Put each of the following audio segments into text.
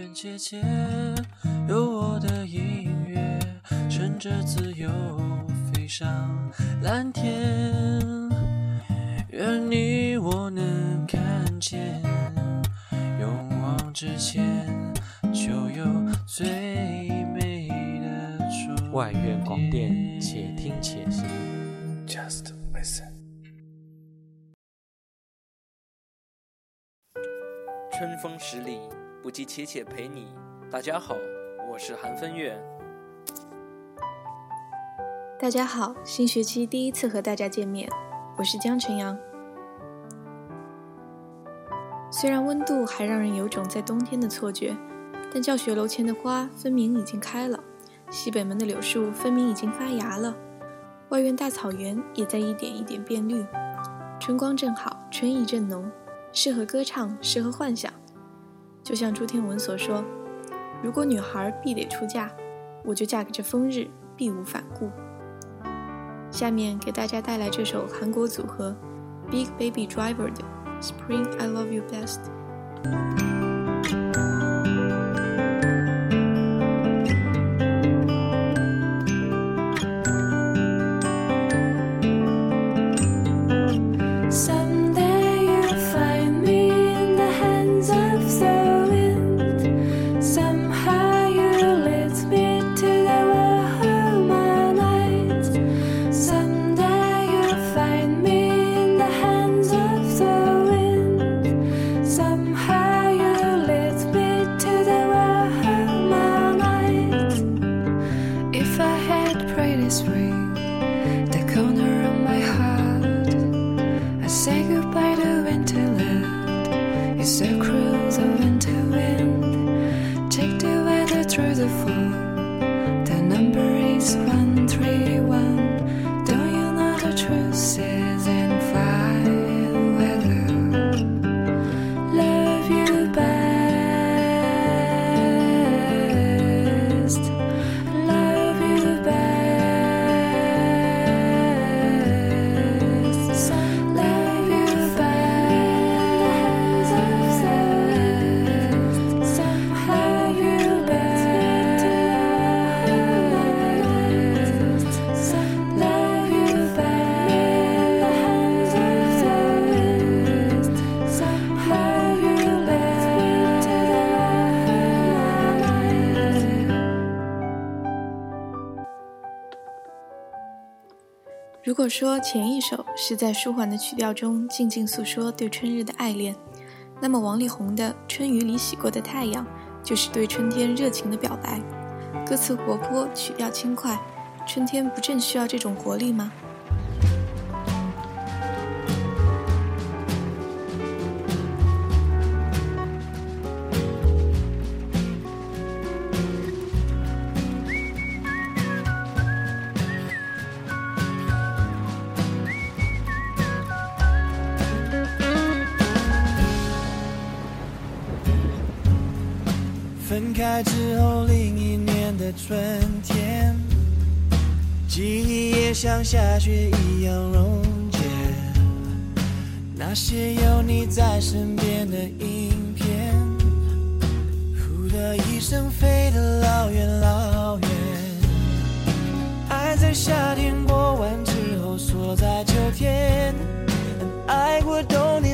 远切切，有我的音乐，乘着自由飞上蓝天。愿你我能看见，勇往直前，就有最美的终外院广电，且听且行。Just listen。春风十里，不及且且陪你。大家好，我是韩风月。大家好，新学期第一次和大家见面，我是江晨阳。虽然温度还让人有种在冬天的错觉，但教学楼前的花分明已经开了，西北门的柳树分明已经发芽了，外院大草原也在一点一点变绿。春光正好，春意正浓，适合歌唱，适合幻想。就像朱天文所说：“如果女孩必得出嫁，我就嫁给这风日，必无反顾。”下面给大家带来这首韩国组合 Big Baby Driver 的《Spring I Love You Best》。The fall. 如果说前一首是在舒缓的曲调中静静诉说对春日的爱恋，那么王力宏的《春雨里洗过的太阳》就是对春天热情的表白。歌词活泼，曲调轻快，春天不正需要这种活力吗？分开之后，另一年的春天，记忆也像下雪一样溶解。那些有你在身边的影片，呼的一声飞得老远老远。爱在夏天过完之后锁在秋天，爱过冬天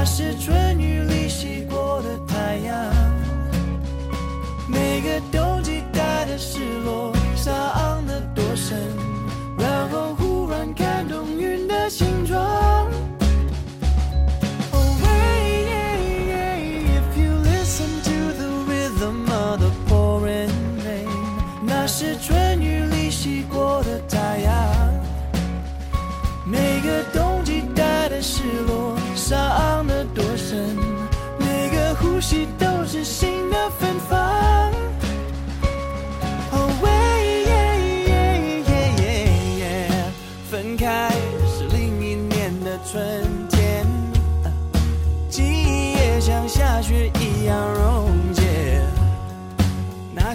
那是春雨里洗过的太阳。每个冬季带的失落，伤得多深，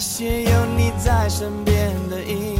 些有你在身边的影片，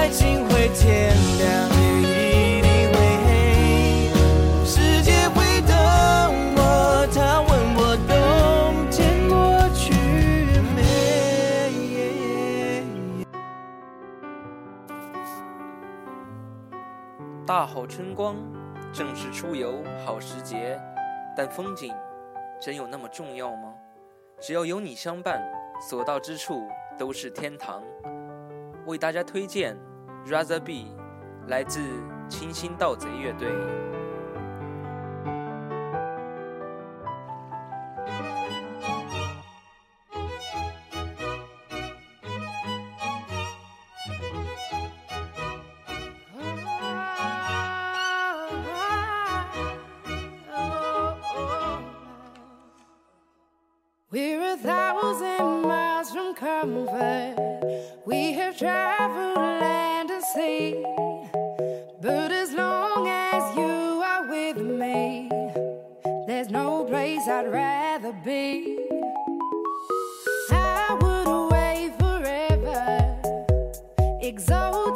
爱情会天亮，也一定会黑。世界会等我，他问我冬天？大好春光，正是出游好时节。但风景真有那么重要吗？只要有你相伴，所到之处都是天堂。为大家推荐《Rather Be》，来自清新盗贼乐队。We're a thousand miles from comfort. We have traveled there's no place I'd rather be. I would away forever, exalted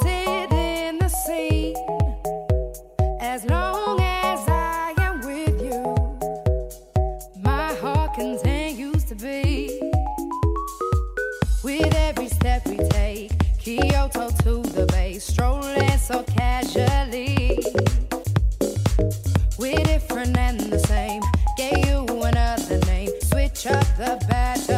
up the bad.